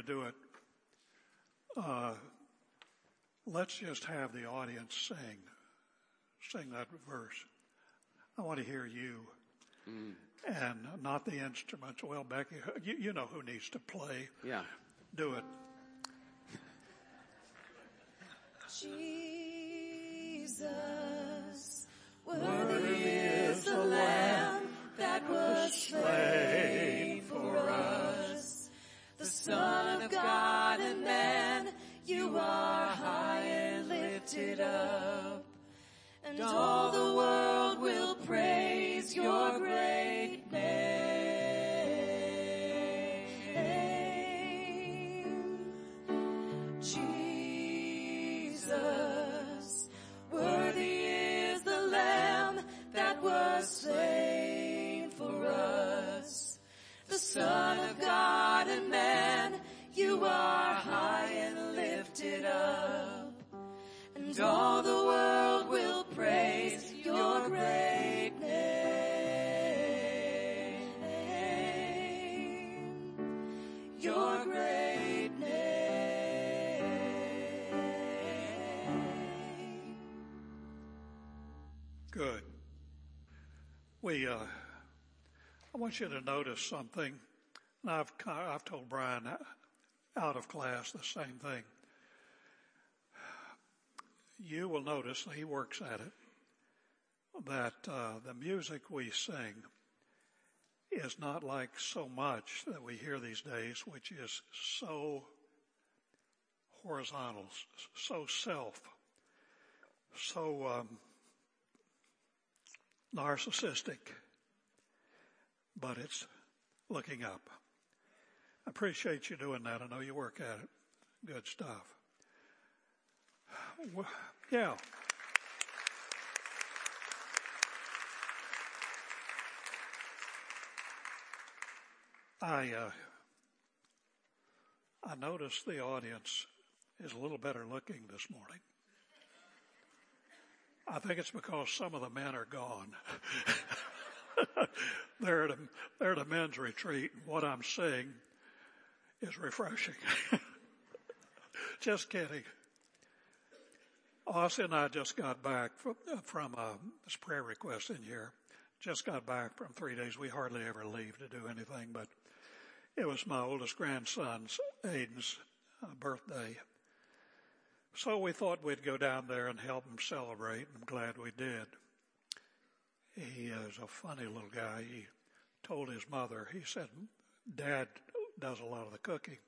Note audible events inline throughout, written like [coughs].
you do it, uh, let's just have the audience sing, sing that verse. I want to hear you. Mm. And not the instruments. Well, Becky, you, you know who needs to play. Yeah. Do it. Jesus, worthy is the Lamb that was slain for us, the Son of God and man. You are high and lifted up, and all the world will praise your great name. Jesus, worthy is the Lamb that was slain for us, the Son of God and man. Lifted up, and all the world will praise your great name. Your great name. Good. We, uh, I want you to notice something. I've, I've told Brian out of class the same thing. You will notice, he works at it, that uh, the music we sing is not like so much that we hear these days, which is so horizontal, so self, so um, narcissistic, but it's looking up. I appreciate you doing that. I know you work at it. Good stuff. Yeah. I uh, I noticed the audience is a little better looking this morning. I think it's because some of the men are gone. [laughs] they're at a, they're at a men's retreat. and What I'm seeing is refreshing. [laughs] just kidding. Austin and I just got back from, from uh, this prayer request in here. Just got back from three days. We hardly ever leave to do anything, but it was my oldest grandson's, Aiden's, uh, birthday. So we thought we'd go down there and help him celebrate. I'm glad we did. He is a funny little guy. He told his mother, he said, Dad does a lot of the cooking.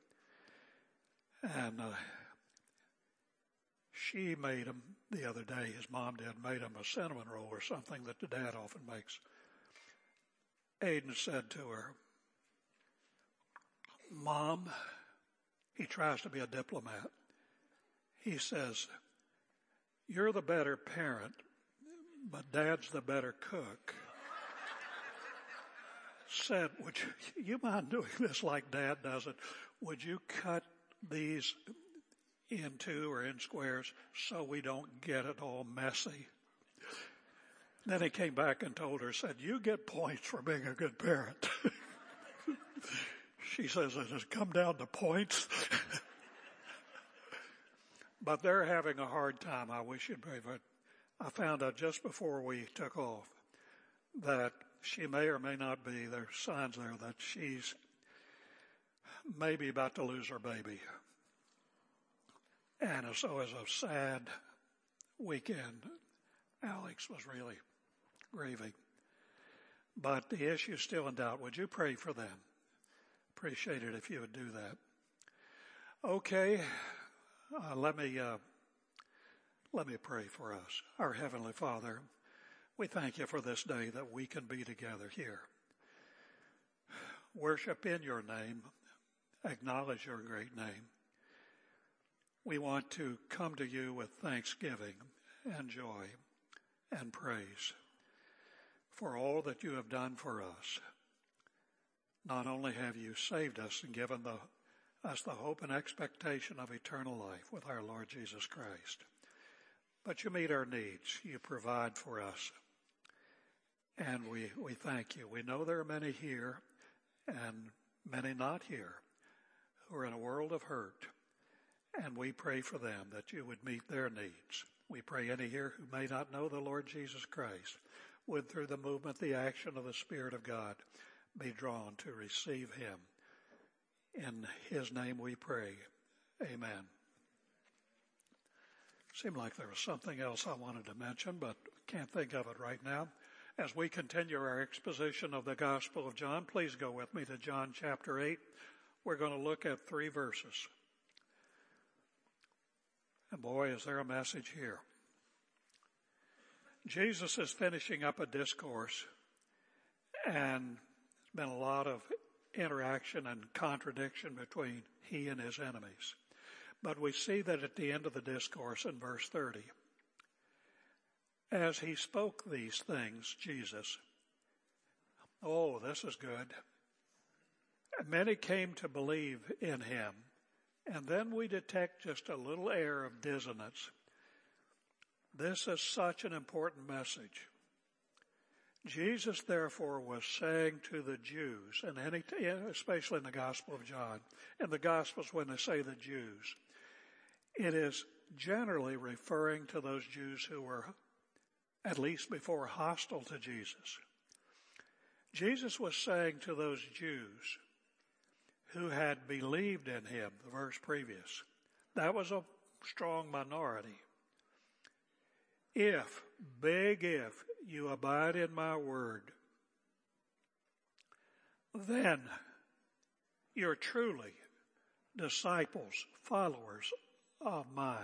And uh, she made him the other day, his mom did, made him a cinnamon roll or something that the dad often makes. Aiden said to her, Mom, he tries to be a diplomat. He says, You're the better parent, but dad's the better cook. [laughs] Said, Would you, you mind doing this like dad does it? Would you cut these in two or in squares so we don't get it all messy? Then he came back and told her, said, You get points for being a good parent. [laughs] she says, It has come down to points. [laughs] but they're having a hard time. I wish you'd for it. I found out just before we took off that she may or may not be, there's signs there that she's maybe about to lose her baby. And so it was a sad weekend, Alex was really grieving. But the issue is still in doubt. Would you pray for them? Appreciate it if you would do that. Okay, uh, let me uh, let me pray for us. Our heavenly Father, we thank you for this day that we can be together here. Worship in your name, acknowledge your great name. We want to come to you with thanksgiving and joy and praise for all that you have done for us. Not only have you saved us and given the, us the hope and expectation of eternal life with our Lord Jesus Christ, but you meet our needs. You provide for us. And we, we thank you. We know there are many here and many not here who are in a world of hurt, and we pray for them that you would meet their needs. We pray any here who may not know the Lord Jesus Christ would, through the movement, the action of the Spirit of God, be drawn to receive Him. In His name we pray. Amen. Seemed like there was something else I wanted to mention, but can't think of it right now. As we continue our exposition of the Gospel of John, please go with me to John chapter 8. We're going to look at three verses. And boy, is there a message here. Jesus is finishing up a discourse and there's been a lot of interaction and contradiction between he and his enemies. But we see that at the end of the discourse in verse 30, as he spoke these things, Jesus, oh, this is good. Many came to believe in him. And then we detect just a little air of dissonance. This is such an important message. Jesus therefore was saying to the Jews, and any, especially in the Gospel of John, in the Gospels when they say the Jews, it is generally referring to those Jews who were at least before hostile to Jesus. Jesus was saying to those Jews who had believed in him, the verse previous, that was a strong minority. If, big if, you abide in my word, then you're truly disciples, followers of mine.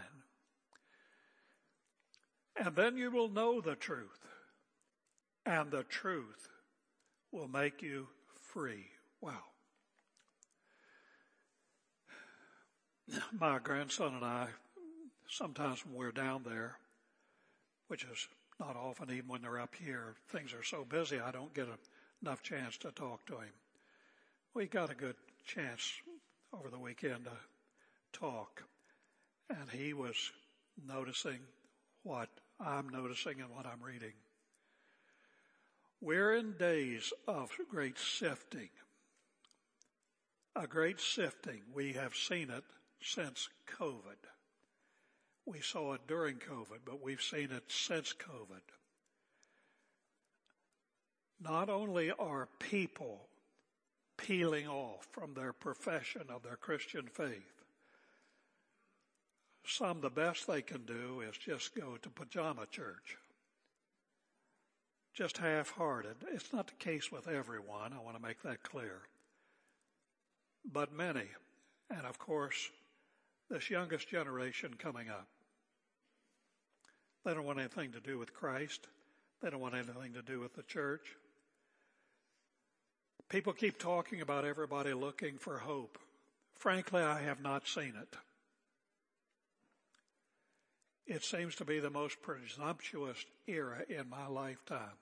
And then you will know the truth, and the truth will make you free. Wow. My grandson and I, sometimes when we're down there, which is not often even when they're up here, things are so busy I don't get a, enough chance to talk to him. We got a good chance over the weekend to talk, and he was noticing what I'm noticing and what I'm reading. We're in days of great sifting. A great sifting. We have seen it since COVID. We saw it during COVID, but we've seen it since COVID. Not only are people peeling off from their profession of their Christian faith, some the best they can do is just go to pajama church. Just half-hearted. It's not the case with everyone. I want to make that clear. But many, and of course, this youngest generation coming up. They don't want anything to do with Christ. They don't want anything to do with the church. People keep talking about everybody looking for hope. Frankly, I have not seen it. It seems to be the most presumptuous era in my lifetime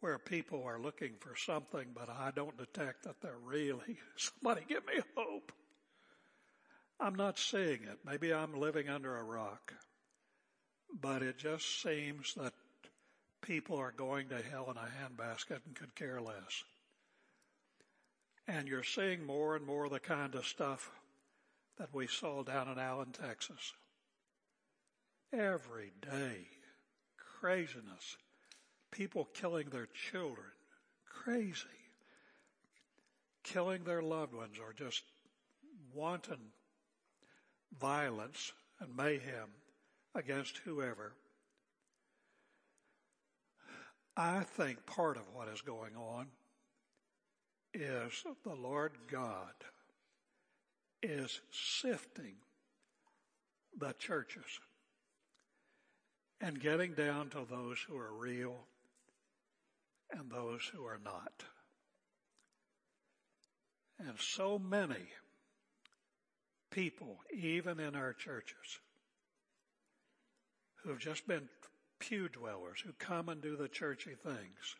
where people are looking for something, but I don't detect that they're really, [laughs] somebody give me hope. I'm not seeing it. Maybe I'm living under a rock. But it just seems that people are going to hell in a handbasket and could care less. And you're seeing more and more the kind of stuff that we saw down in Allen, Texas. Every day, craziness. People killing their children. Crazy. Killing their loved ones or just wanton violence and mayhem against whoever. I think part of what is going on is the Lord God is sifting the churches and getting down to those who are real and those who are not. And so many people, even in our churches, who have just been pew dwellers, who come and do the churchy things,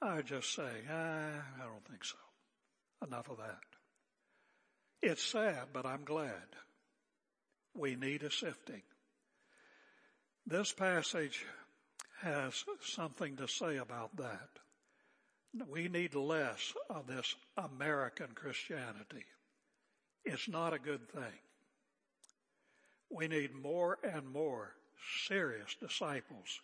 I just say, ah, I don't think so. Enough of that. It's sad, but I'm glad. We need a sifting. This passage has something to say about that. We need less of this American Christianity It's not a good thing. We need more and more serious disciples,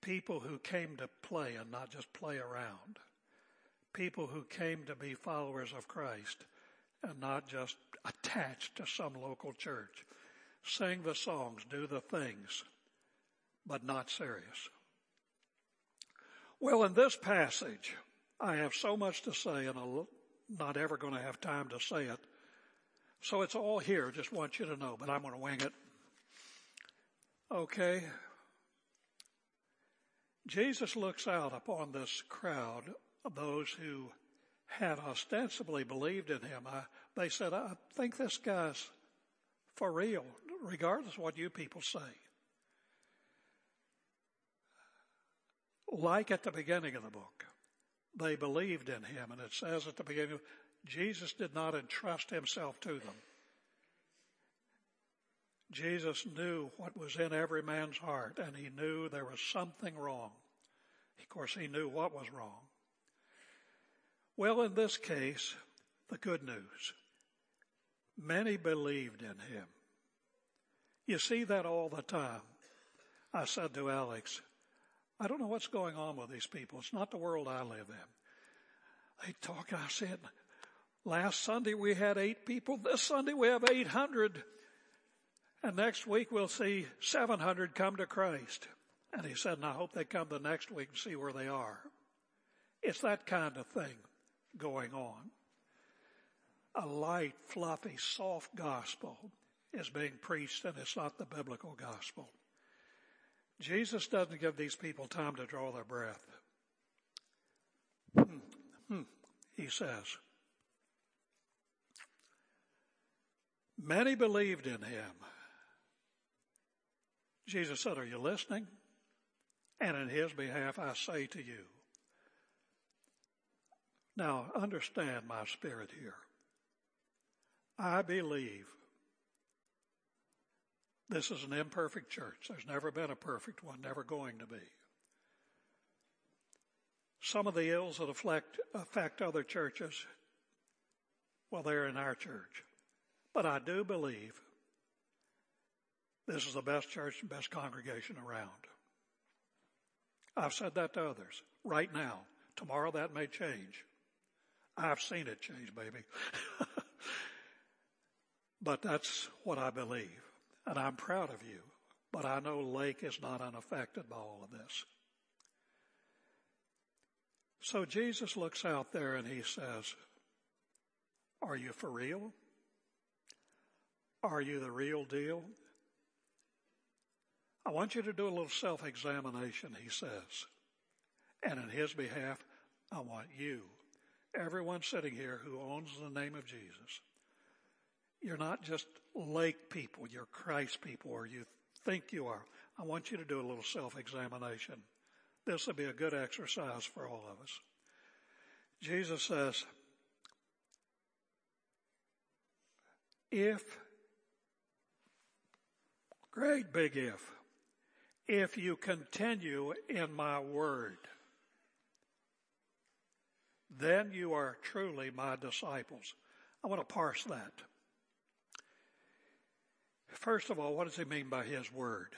people who came to play and not just play around, people who came to be followers of Christ and not just attached to some local church. Sing the songs, do the things, but not serious. Well, in this passage, I have so much to say and I'm not ever going to have time to say it. So it's all here. Just want you to know, but I'm going to wing it. Okay. Jesus looks out upon this crowd those who had ostensibly believed in him. I, they said, I think this guy's for real, regardless of what you people say. Like at the beginning of the book, they believed in him, and it says at the beginning, Jesus did not entrust himself to them. Jesus knew what was in every man's heart, and he knew there was something wrong. Of course, he knew what was wrong. Well, in this case, the good news. Many believed in him. You see that all the time. I said to Alex, I don't know what's going on with these people. It's not the world I live in. They talk, and I said, last Sunday we had eight people. This Sunday we have 800. And next week we'll see 700 come to Christ. And he said, and I hope they come the next week and see where they are. It's that kind of thing going on. A light, fluffy, soft gospel is being preached and it's not the biblical gospel. Jesus doesn't give these people time to draw their breath. Hmm, hmm, he says, Many believed in him. Jesus said, Are you listening? And in his behalf I say to you, now, understand my spirit here. I believe this is an imperfect church. There's never been a perfect one, never going to be. Some of the ills that affect, affect other churches, well, they're in our church. But I do believe this is the best church and best congregation around. I've said that to others. Right now. Tomorrow that may change. I've seen it change, baby. [laughs] but that's what I believe. And I'm proud of you. But I know Lake is not unaffected by all of this. So Jesus looks out there and he says, Are you for real? Are you the real deal? I want you to do a little self examination, he says. And in his behalf, I want you everyone sitting here who owns the name of Jesus. You're not just lake people, you're Christ people, or you think you are. I want you to do a little self-examination. This will be a good exercise for all of us. Jesus says, if, great big if, if you continue in my word, then you are truly my disciples. I want to parse that. First of all, what does he mean by his word?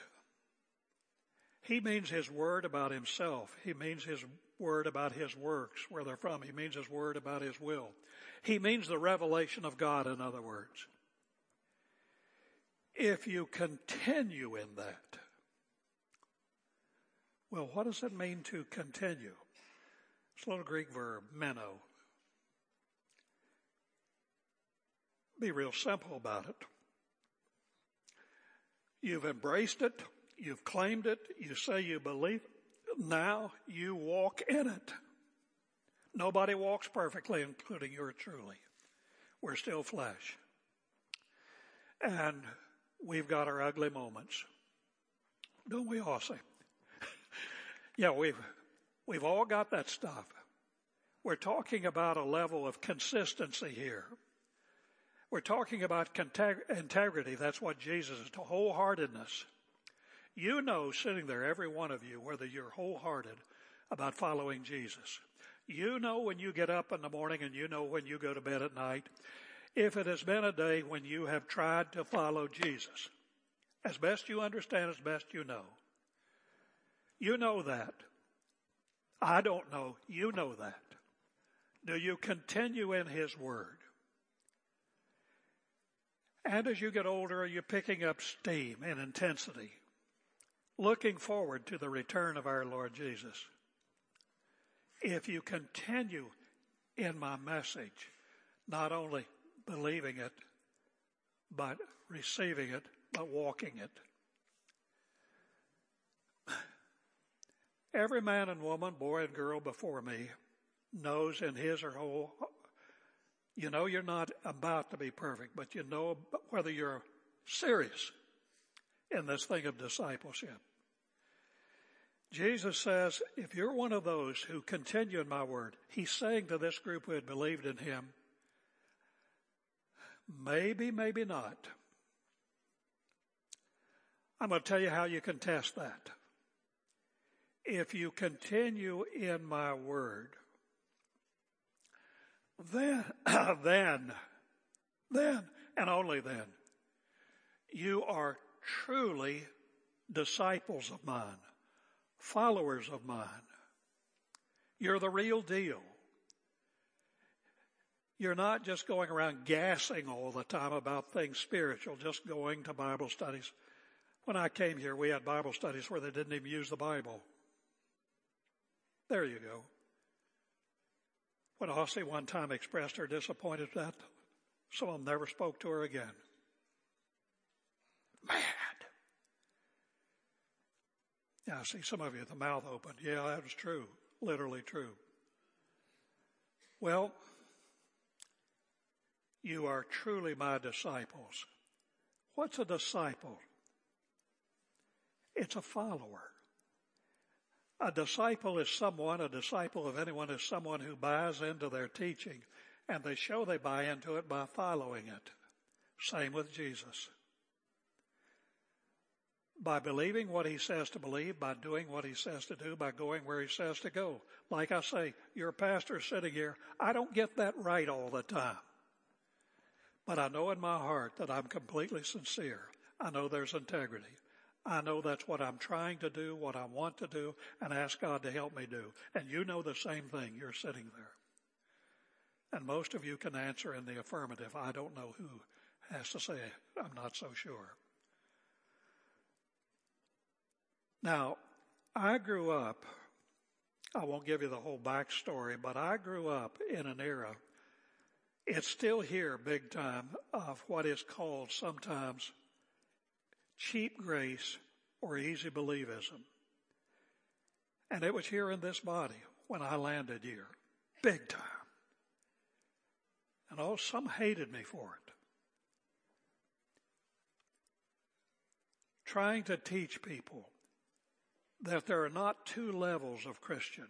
He means his word about himself. He means his word about his works, where they're from. He means his word about his will. He means the revelation of God, in other words. If you continue in that, well, what does it mean to continue? It's a little Greek verb, meno. Be real simple about it. You've embraced it. You've claimed it. You say you believe. Now you walk in it. Nobody walks perfectly, including you truly. We're still flesh. And we've got our ugly moments. Don't we all say? [laughs] yeah, we've, We've all got that stuff. We're talking about a level of consistency here. We're talking about integrity. That's what Jesus is, wholeheartedness. You know, sitting there, every one of you, whether you're wholehearted about following Jesus. You know when you get up in the morning and you know when you go to bed at night. If it has been a day when you have tried to follow Jesus, as best you understand, as best you know, you know that. I don't know. You know that. Do you continue in His Word? And as you get older, are you picking up steam and intensity, looking forward to the return of our Lord Jesus? If you continue in my message, not only believing it, but receiving it, but walking it. Every man and woman, boy and girl before me knows in his or her, you know you're not about to be perfect, but you know whether you're serious in this thing of discipleship. Jesus says, if you're one of those who continue in my word, he's saying to this group who had believed in him, maybe, maybe not. I'm going to tell you how you can test that. If you continue in my word, then, [coughs] then, then, and only then, you are truly disciples of mine followers of mine. You're the real deal. You're not just going around gassing all the time about things spiritual, just going to Bible studies. When I came here, we had Bible studies where they didn't even use the Bible. There you go. When Ossie one time expressed her disappointment that someone never spoke to her again. Man. Yeah, I see some of you the mouth open. Yeah, that was true. Literally true. Well, you are truly my disciples. What's a disciple? It's a follower. A disciple is someone, a disciple of anyone is someone who buys into their teaching and they show they buy into it by following it. Same with Jesus by believing what he says to believe, by doing what he says to do, by going where he says to go. Like I say, your pastor sitting here, I don't get that right all the time. But I know in my heart that I'm completely sincere. I know there's integrity. I know that's what I'm trying to do, what I want to do, and ask God to help me do. And you know the same thing. You're sitting there. And most of you can answer in the affirmative. I don't know who has to say, I'm not so sure. Now, I grew up, I won't give you the whole backstory, but I grew up in an era, it's still here big time, of what is called sometimes cheap grace or easy believism. And it was here in this body when I landed here, big time. And oh, some hated me for it. Trying to teach people that there are not two levels of Christian.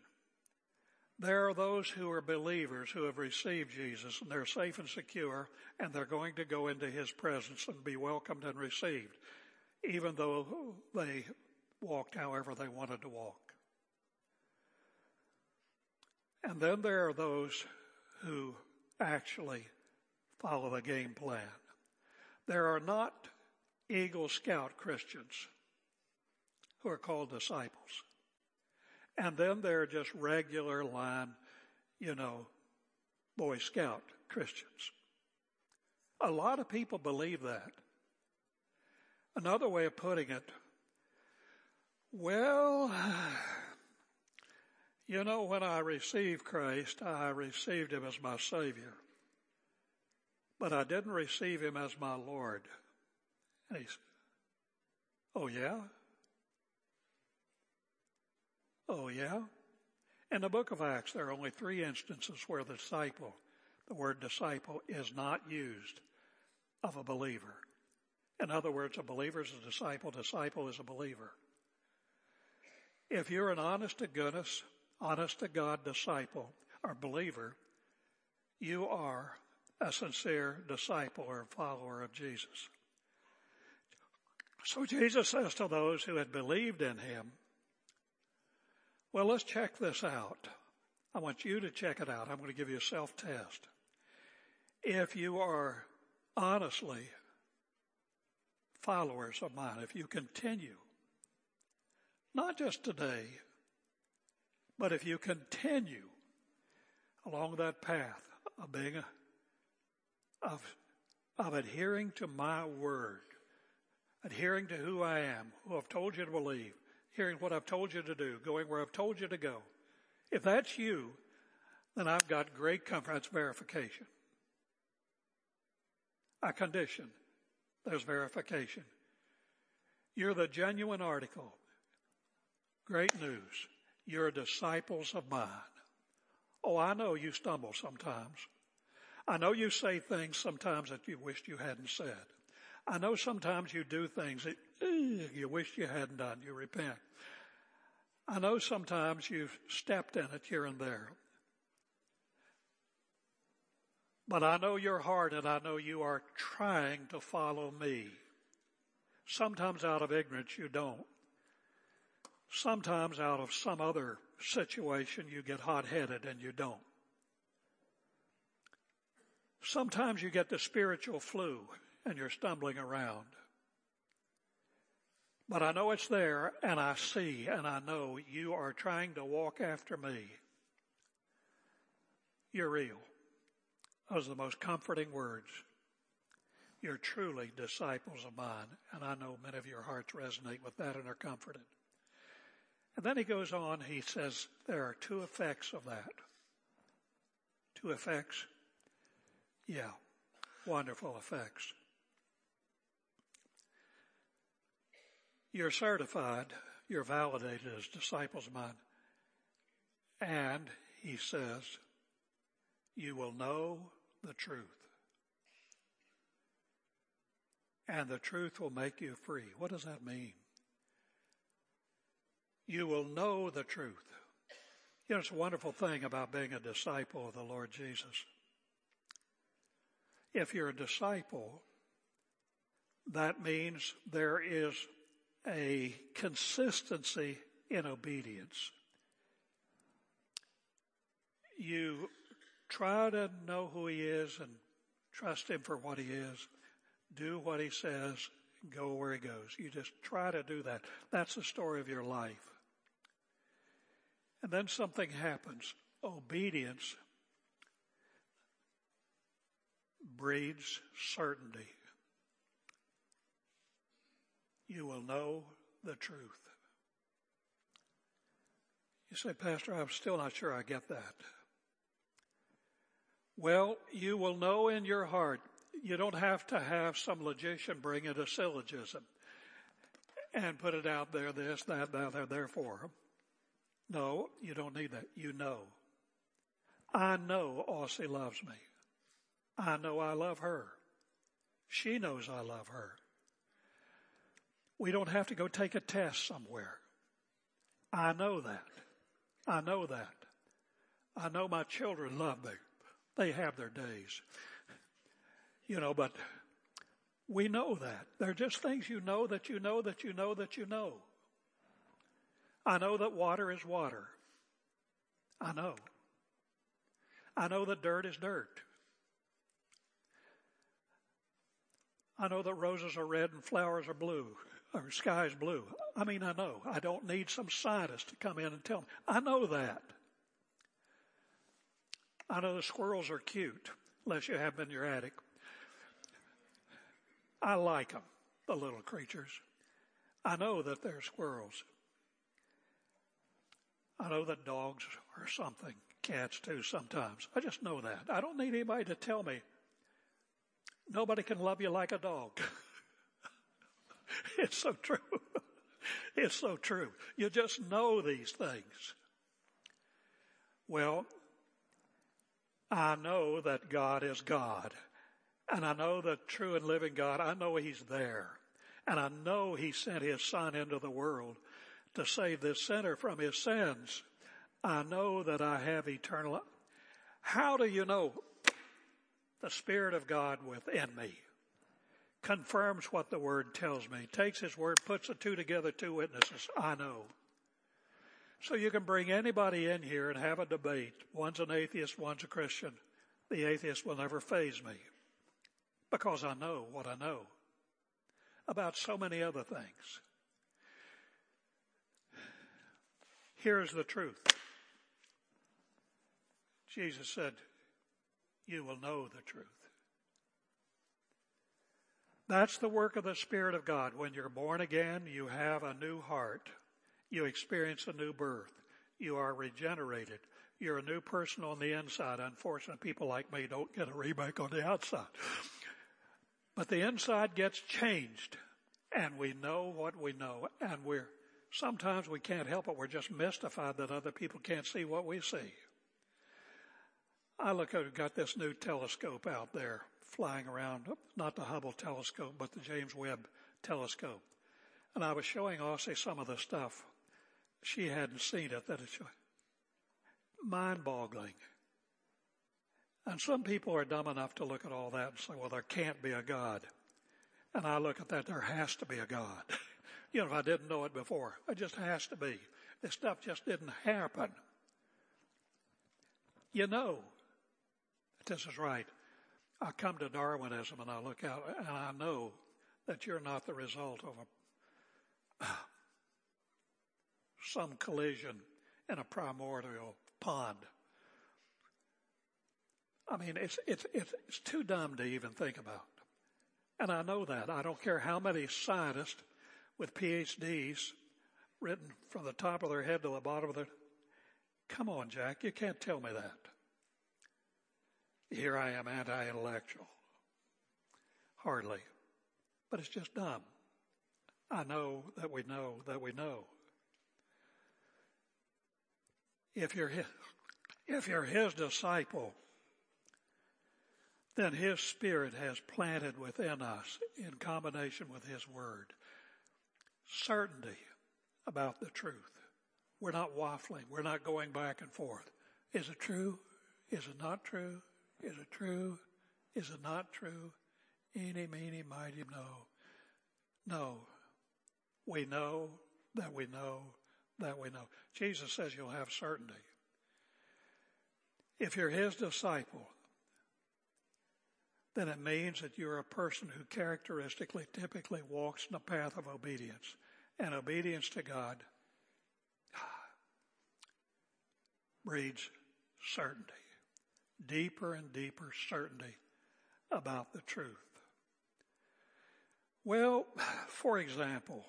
There are those who are believers who have received Jesus and they're safe and secure and they're going to go into His presence and be welcomed and received, even though they walked however they wanted to walk. And then there are those who actually follow the game plan. There are not Eagle Scout Christians who are called disciples. And then there are just regular line, you know, Boy Scout Christians. A lot of people believe that. Another way of putting it, well, [sighs] you know, when I received Christ, I received Him as my Savior. But I didn't receive Him as my Lord. And he's, oh yeah? Oh, yeah? In the book of Acts, there are only three instances where the disciple, the word disciple, is not used of a believer. In other words, a believer is a disciple, disciple is a believer. If you're an honest to goodness, honest to God disciple or believer, you are a sincere disciple or follower of Jesus. So Jesus says to those who had believed in him, well, let's check this out. I want you to check it out. I'm going to give you a self test. if you are honestly followers of mine, if you continue, not just today, but if you continue along that path of being, a, of, of adhering to my word, adhering to who I am, who I've told you to believe, hearing what I've told you to do, going where I've told you to go. If that's you, then I've got great comfort. That's verification. A condition. There's verification. You're the genuine article. Great news. You're disciples of mine. Oh, I know you stumble sometimes. I know you say things sometimes that you wished you hadn't said. I know sometimes you do things that you wish you hadn't done. You repent. I know sometimes you've stepped in it here and there. But I know your heart and I know you are trying to follow me. Sometimes out of ignorance you don't. Sometimes out of some other situation you get hot headed and you don't. Sometimes you get the spiritual flu and you're stumbling around. But I know it's there and I see and I know you are trying to walk after me. You're real. Those are the most comforting words. You're truly disciples of mine. And I know many of your hearts resonate with that and are comforted. And then he goes on, he says there are two effects of that. Two effects? Yeah, wonderful effects. You're certified, you're validated as disciples of mine. And he says, you will know the truth. And the truth will make you free. What does that mean? You will know the truth. You know, it's a wonderful thing about being a disciple of the Lord Jesus. If you're a disciple, that means there is a consistency in obedience. You try to know who he is and trust him for what he is. Do what he says, go where he goes. You just try to do that. That's the story of your life. And then something happens. Obedience breeds certainty. You will know the truth. You say, Pastor, I'm still not sure I get that. Well, you will know in your heart. You don't have to have some logician bring in a syllogism and put it out there, this, that, that, there, therefore. No, you don't need that. You know. I know Ossie loves me. I know I love her. She knows I love her. We don't have to go take a test somewhere. I know that. I know that. I know my children love me. They have their days. You know, but we know that. They're just things you know that you know that you know that you know. I know that water is water. I know. I know that dirt is dirt. I know that roses are red and flowers are blue, or sky is blue. I mean, I know. I don't need some scientist to come in and tell me. I know that. I know the squirrels are cute, unless you have them in your attic. I like them, the little creatures. I know that they're squirrels. I know that dogs are something, cats too sometimes. I just know that. I don't need anybody to tell me. Nobody can love you like a dog. [laughs] [laughs] it's so true. [laughs] it's so true. You just know these things. Well, I know that God is God. And I know the true and living God, I know He's there. And I know He sent His Son into the world to save this sinner from his sins. I know that I have eternal. How do you know? The Spirit of God within me confirms what the Word tells me, takes His Word, puts the two together, two witnesses. I know. So you can bring anybody in here and have a debate. One's an atheist, one's a Christian. the atheist will never faze me because I know what I know about so many other things. Here's the truth. Jesus said, you will know the truth. That's the work of the Spirit of God. When you're born again, you have a new heart. You experience a new birth. You are regenerated. You're a new person on the inside. Unfortunately, people like me don't get a remake on the outside. But the inside gets changed and we know what we know and we're sometimes we can't help it. We're just mystified that other people can't see what we see. I look at got this new telescope out there flying around, oh, not the Hubble telescope, but the James Webb telescope. And I was showing Ossie some of the stuff. She hadn't seen it that it's mind boggling. And some people are dumb enough to look at all that and say, well, there can't be a God. And I look at that, there has to be a God. [laughs] you know, if I didn't know it before, it just has to be. This stuff just didn't happen. You know, this is right. I come to Darwinism and I look out and I know that you're not the result of a, [sighs] some collision in a primordial pond. I mean, it's, it's, it's, it's too dumb to even think about. And I know that. I don't care how many scientists with PhDs written from the top of their head to the bottom of their, come on, Jack, you can't tell me that. Here I am anti-intellectual. Hardly. But it's just dumb. I know that we know that we know. If you're his, if you're his disciple, then his spirit has planted within us in combination with his word certainty about the truth. We're not waffling. We're not going back and forth. Is it true? Is it not true? Is it true? Is it not true? Eeny, meeny, mighty, no. No. We know that we know that we know. Jesus says you'll have certainty. If you're his disciple, then it means that you're a person who characteristically, typically walks in the path of obedience. And obedience to God [sighs] breeds certainty deeper and deeper certainty about the truth. Well, for example,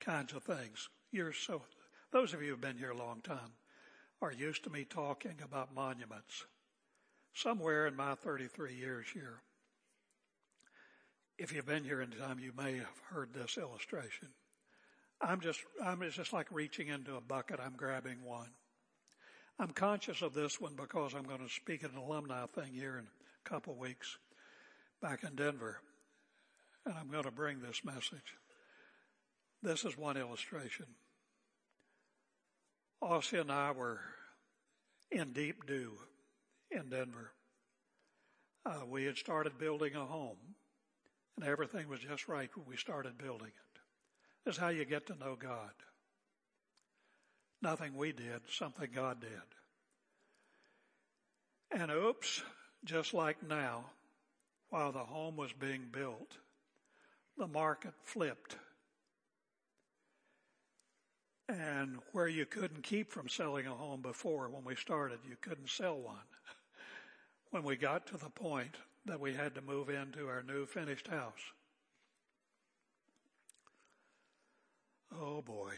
kinds of things. You're so, those of you who've been here a long time are used to me talking about monuments. Somewhere in my 33 years here, if you've been here in time, you may have heard this illustration. I'm just, I'm just like reaching into a bucket. I'm grabbing one. I'm conscious of this one because I'm going to speak at an alumni thing here in a couple weeks back in Denver. And I'm going to bring this message. This is one illustration. Ossie and I were in deep dew in Denver. Uh, we had started building a home and everything was just right when we started building it. This is how you get to know God. Nothing we did, something God did. And oops, just like now, while the home was being built, the market flipped. And where you couldn't keep from selling a home before when we started, you couldn't sell one. [laughs] When we got to the point that we had to move into our new finished house. Oh boy.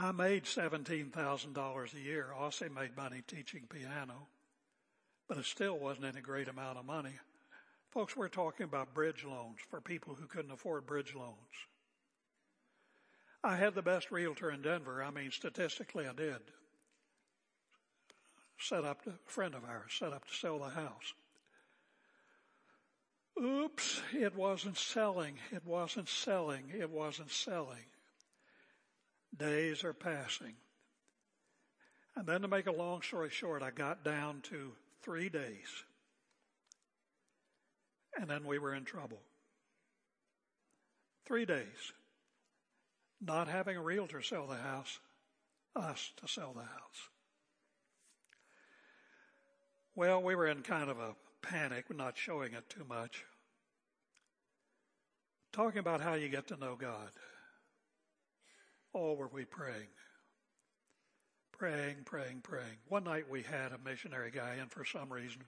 I made $17,000 a year. Ossie made money teaching piano, but it still wasn't any great amount of money. Folks, we're talking about bridge loans for people who couldn't afford bridge loans. I had the best realtor in Denver. I mean, statistically, I did. Set up, a friend of ours set up to sell the house. Oops, it wasn't selling. It wasn't selling. It wasn't selling. Days are passing. And then to make a long story short, I got down to three days. And then we were in trouble. Three days. Not having a realtor sell the house, us to sell the house. Well, we were in kind of a panic, not showing it too much. Talking about how you get to know God. Oh, were we praying? Praying, praying, praying. One night we had a missionary guy in for some reason.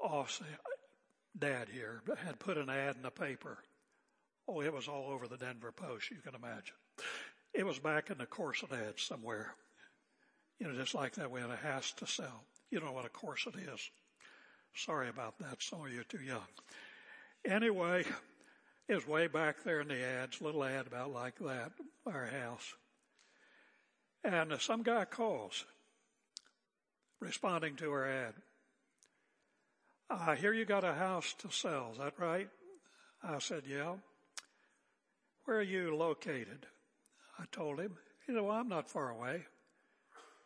Oh, say, dad here had put an ad in the paper. Oh, it was all over the Denver Post, you can imagine. It was back in the corset ad somewhere. You know, just like that, we had a house to sell. You know what a corset is. Sorry about that. Some of you are too young. Anyway, was way back there in the ads, little ad about like that, our house. And uh, some guy calls, responding to our ad. I hear you got a house to sell, is that right? I said, yeah. Where are you located? I told him. He said, well, I'm not far away.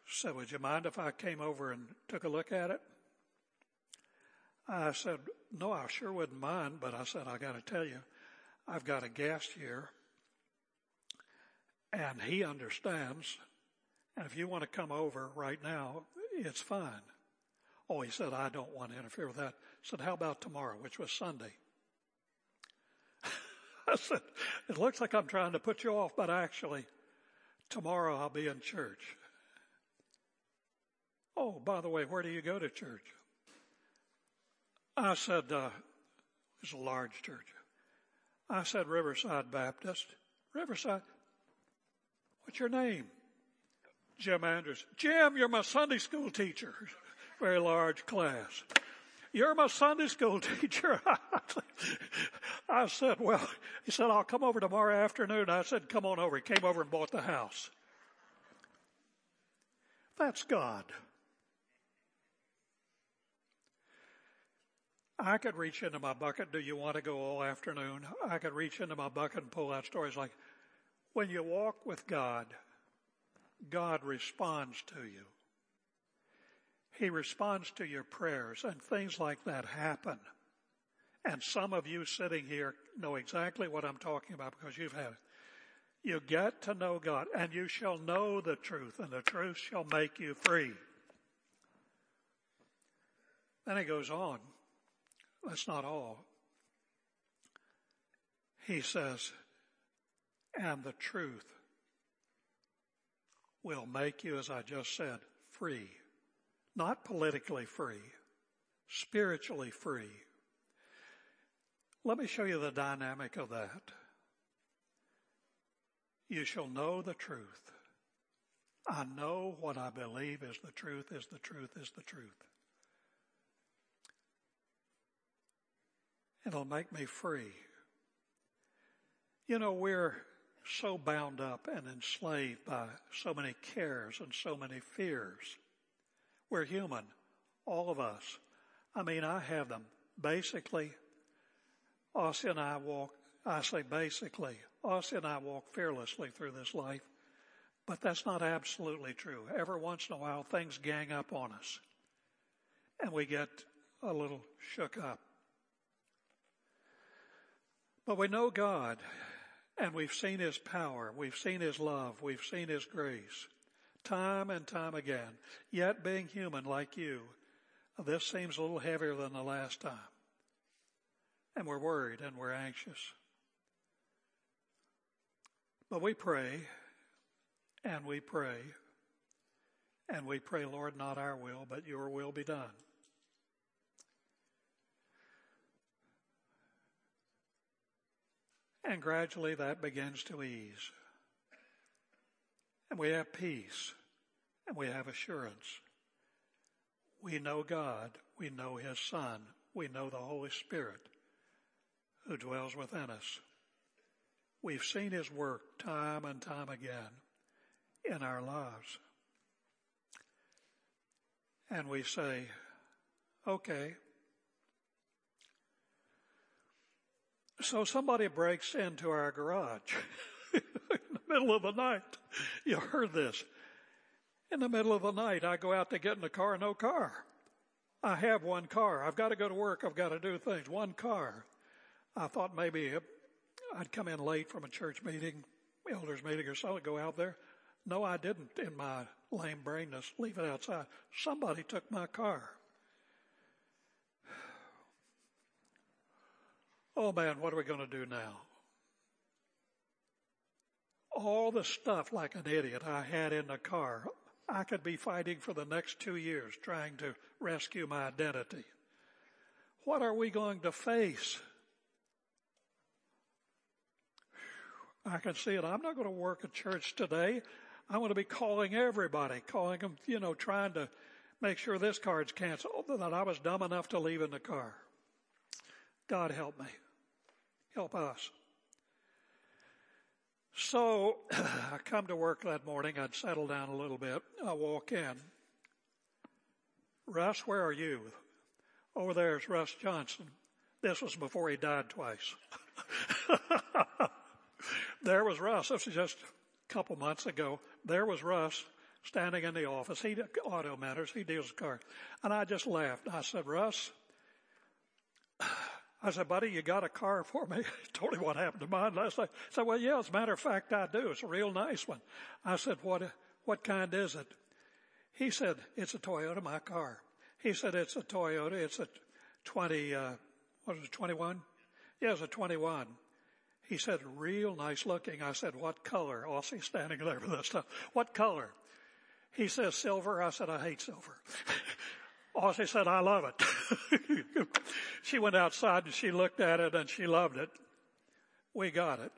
said, would you mind if I came over and took a look at it? I said, no, I sure wouldn't mind, but I said, I got to tell you, I've got a guest here and he understands. And if you want to come over right now, it's fine. Oh, he said, I don't want to interfere with that. I said, how about tomorrow, which was Sunday? [laughs] I said, it looks like I'm trying to put you off, but actually, tomorrow I'll be in church. Oh, by the way, where do you go to church? I said, uh, it's a large church. I said, Riverside Baptist. Riverside? What's your name? Jim Andrews. Jim, you're my Sunday school teacher. [laughs] Very large class. You're my Sunday school [laughs] teacher. [laughs] I said, well, he said, I'll come over tomorrow afternoon. I said, come on over. He came over and bought the house. That's God. I could reach into my bucket. Do you want to go all afternoon? I could reach into my bucket and pull out stories like, when you walk with God, God responds to you. He responds to your prayers and things like that happen. And some of you sitting here know exactly what I'm talking about because you've had it. You get to know God and you shall know the truth and the truth shall make you free. Then he goes on. That's not all. He says, and the truth will make you, as I just said, free. Not politically free, spiritually free. Let me show you the dynamic of that. You shall know the truth. I know what I believe is the truth, is the truth, is the truth. It'll make me free. You know, we're so bound up and enslaved by so many cares and so many fears. We're human, all of us. I mean, I have them. Basically, Ossie and I walk, I say basically, Ossie and I walk fearlessly through this life, but that's not absolutely true. Every once in a while, things gang up on us, and we get a little shook up. But we know God and we've seen His power. We've seen His love. We've seen His grace time and time again. Yet being human like you, this seems a little heavier than the last time. And we're worried and we're anxious. But we pray and we pray and we pray, Lord, not our will, but your will be done. And gradually that begins to ease. And we have peace and we have assurance. We know God. We know His Son. We know the Holy Spirit who dwells within us. We've seen His work time and time again in our lives. And we say, okay, So somebody breaks into our garage [laughs] in the middle of the night. You heard this. In the middle of the night, I go out to get in the car, no car. I have one car. I've got to go to work. I've got to do things. One car. I thought maybe I'd come in late from a church meeting, elders meeting or something, go out there. No, I didn't in my lame brainness leave it outside. Somebody took my car. Oh man, what are we going to do now? All the stuff like an idiot I had in the car, I could be fighting for the next two years trying to rescue my identity. What are we going to face? I can see it. I'm not going to work at church today. I'm going to be calling everybody, calling them, you know, trying to make sure this card's canceled, that I was dumb enough to leave in the car. God help me. Help us. So [clears throat] I come to work that morning. I'd settle down a little bit. I walk in. Russ, where are you? Over there's Russ Johnson. This was before he died twice. [laughs] there was Russ. This was just a couple months ago. There was Russ standing in the office. He auto matters. He deals with cars. And I just laughed. I said, Russ, I said, buddy, you got a car for me? [laughs] Told him what happened to mine last night. I said, well, yeah, as a matter of fact, I do. It's a real nice one. I said, what, what kind is it? He said, it's a Toyota, my car. He said, it's a Toyota. It's a 20, uh, what is it, 21? Yeah, it's a 21. He said, real nice looking. I said, what color? Ossie standing there with that stuff. What color? He says silver. I said, I hate silver. [laughs] Ossie said, I love it. [laughs] she went outside and she looked at it and she loved it. We got it.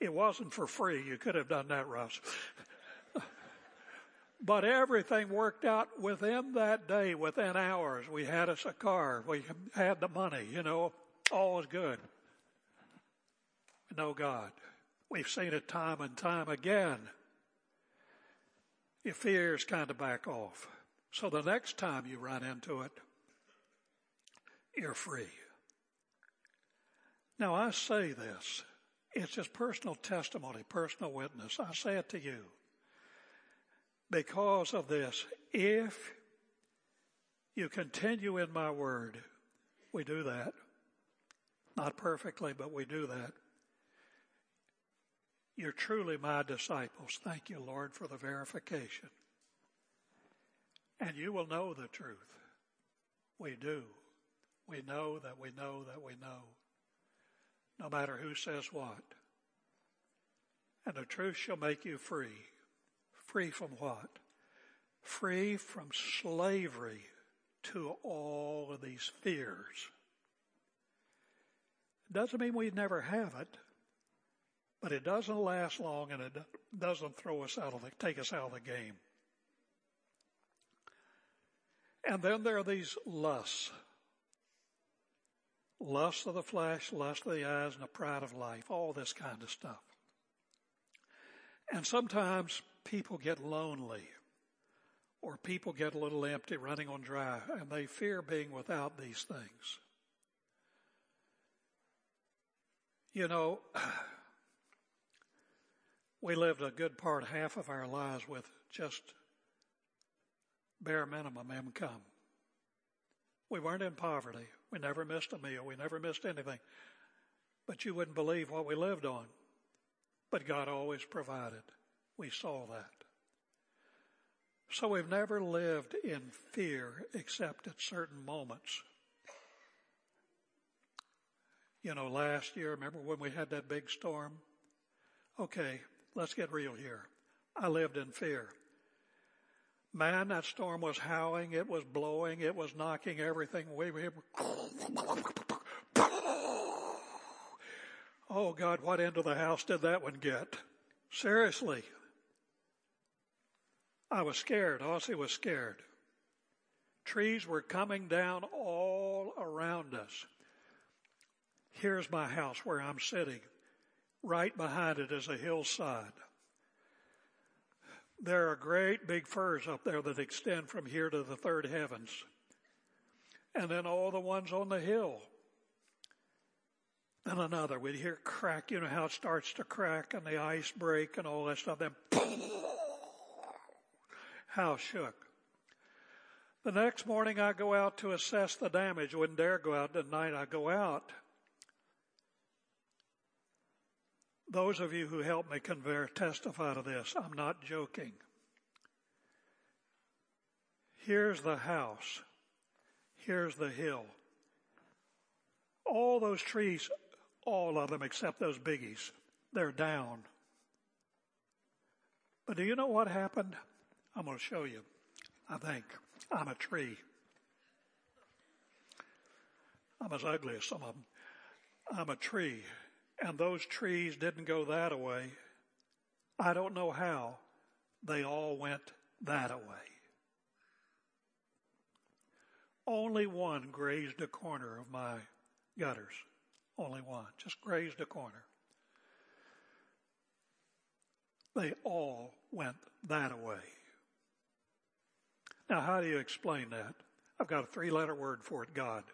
It wasn't for free. You could have done that, Russ. [laughs] but everything worked out within that day, within hours. We had us a car. We had the money, you know, all was good. No God. We've seen it time and time again. Your fears kind of back off. So the next time you run into it, you're free. Now I say this. It's just personal testimony, personal witness. I say it to you. Because of this, if you continue in my word, we do that. Not perfectly, but we do that. You're truly my disciples. Thank you, Lord, for the verification. And you will know the truth. We do. We know that we know that we know. No matter who says what. And the truth shall make you free. Free from what? Free from slavery to all of these fears. Doesn't mean we never have it, but it doesn't last long and it doesn't throw us out of the, take us out of the game. And then there are these lusts. Lust of the flesh, lust of the eyes, and the pride of life, all this kind of stuff. And sometimes people get lonely or people get a little empty running on dry and they fear being without these things. You know, [sighs] we lived a good part, half of our lives with just bare minimum income. We weren't in poverty. We never missed a meal. We never missed anything. But you wouldn't believe what we lived on. But God always provided. We saw that. So we've never lived in fear except at certain moments. You know, last year, remember when we had that big storm? Okay, let's get real here. I lived in fear. Man, that storm was howling, it was blowing, it was knocking everything away. Oh God, what end of the house did that one get? Seriously. I was scared. Ossie was scared. Trees were coming down all around us. Here's my house where I'm sitting. Right behind it is a hillside. There are great big firs up there that extend from here to the third heavens. And then all the ones on the hill. And another, we'd hear crack, you know how it starts to crack and the ice break and all that stuff. Then [laughs] house shook. The next morning I go out to assess the damage. Wouldn't dare go out at night. I go out. Those of you who helped me convey testify to this. I'm not joking. Here's the house. Here's the hill. All those trees, all of them except those biggies, they're down. But do you know what happened? I'm going to show you. I think I'm a tree. I'm as ugly as some of them. I'm a tree. And those trees didn't go that way. I don't know how. They all went that way. Only one grazed a corner of my gutters. Only one. Just grazed a corner. They all went that way. Now, how do you explain that? I've got a three letter word for it God.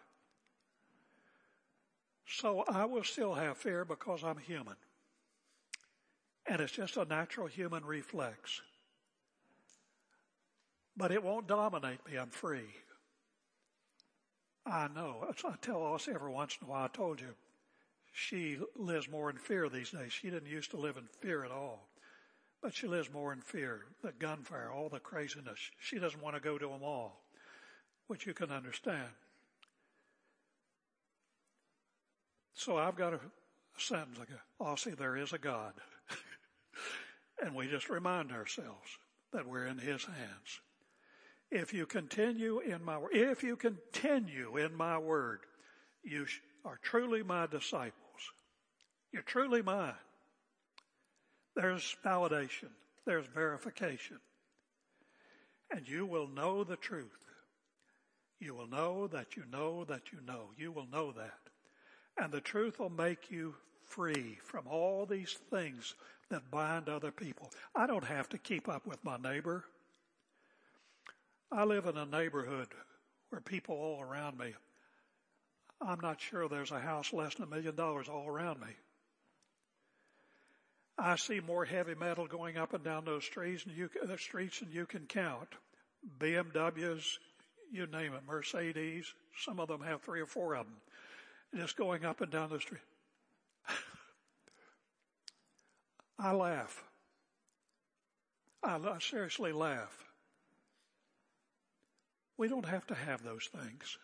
So I will still have fear because I'm human. And it's just a natural human reflex. But it won't dominate me. I'm free. I know. I tell us every once in a while, I told you, she lives more in fear these days. She didn't used to live in fear at all. But she lives more in fear. The gunfire, all the craziness. She doesn't want to go to them all, which you can understand. So I've got a sentence like, oh, see, there is a God. [laughs] and we just remind ourselves that we're in His hands. If you continue in my word, if you continue in my word, you are truly my disciples. You're truly mine. There's validation. There's verification. And you will know the truth. You will know that you know that you know. You will know that. And the truth will make you free from all these things that bind other people. I don't have to keep up with my neighbor. I live in a neighborhood where people all around me, I'm not sure there's a house less than a million dollars all around me. I see more heavy metal going up and down those streets and you, the streets and you can count. BMWs, you name it, Mercedes, some of them have three or four of them just going up and down the street. [laughs] I laugh. I seriously laugh. We don't have to have those things.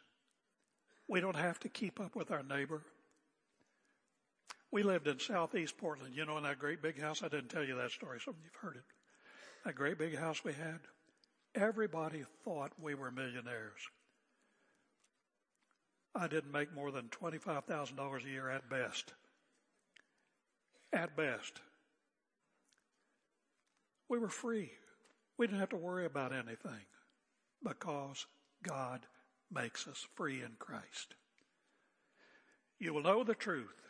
We don't have to keep up with our neighbor. We lived in southeast Portland, you know, in that great big house. I didn't tell you that story, some of you've heard it. That great big house we had. Everybody thought we were millionaires. I didn't make more than $25,000 a year at best. At best. We were free. We didn't have to worry about anything because God makes us free in Christ. You will know the truth.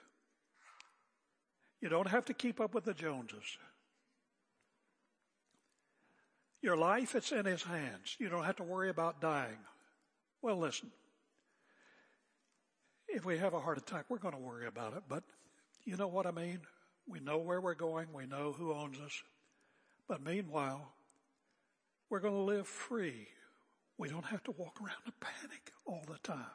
You don't have to keep up with the Joneses. Your life, it's in His hands. You don't have to worry about dying. Well, listen if we have a heart attack, we're going to worry about it. But you know what I mean? We know where we're going. We know who owns us. But meanwhile, we're going to live free. We don't have to walk around in panic all the time.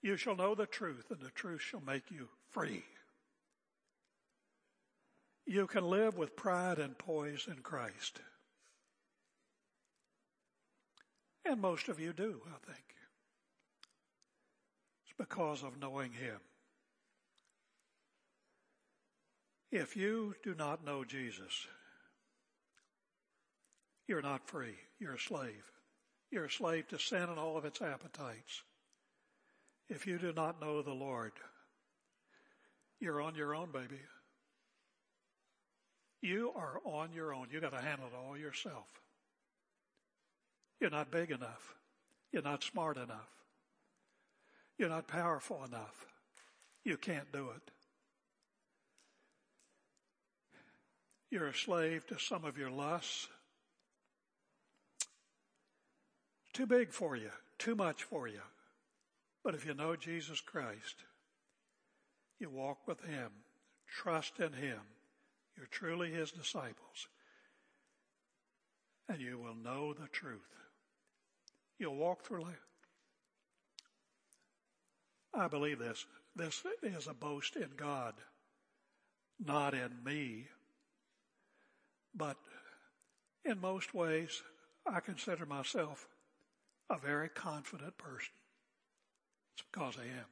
You shall know the truth, and the truth shall make you free. You can live with pride and poise in Christ. And most of you do, I think because of knowing Him. If you do not know Jesus, you're not free. You're a slave. You're a slave to sin and all of its appetites. If you do not know the Lord, you're on your own, baby. You are on your own. You got to handle it all yourself. You're not big enough. You're not smart enough. You're not powerful enough. You can't do it. You're a slave to some of your lusts. Too big for you, too much for you. But if you know Jesus Christ, you walk with Him, trust in Him, you're truly His disciples, and you will know the truth. You'll walk through life. I believe this. This is a boast in God not in me, but in most ways, I consider myself a very confident person. It's because I am.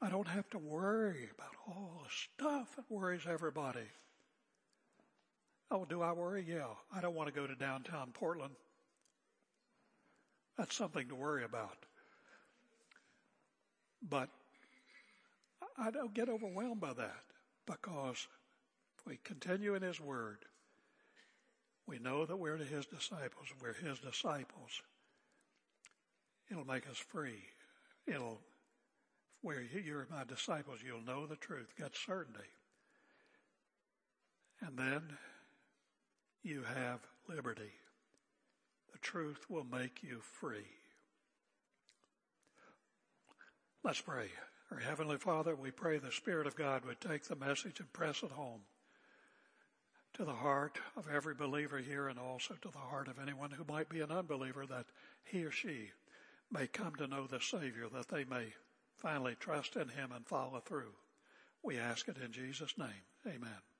I don't have to worry about all the stuff that worries everybody. Oh, do I worry? Yeah. I don't want to go to downtown Portland. That's something to worry about. But I don't get overwhelmed by that because we continue in His Word, we know that we're His disciples. We're His disciples. It'll make us free. It'll, where you're my disciples, you'll know the truth, get certainty. And then you have liberty. The truth will make you free. Let's pray. Our Heavenly Father, we pray the Spirit of God would take the message and press it home to the heart of every believer here and also to the heart of anyone who might be an unbeliever that he or she may come to know the Savior, that they may finally trust in Him and follow through. We ask it in Jesus' name. Amen.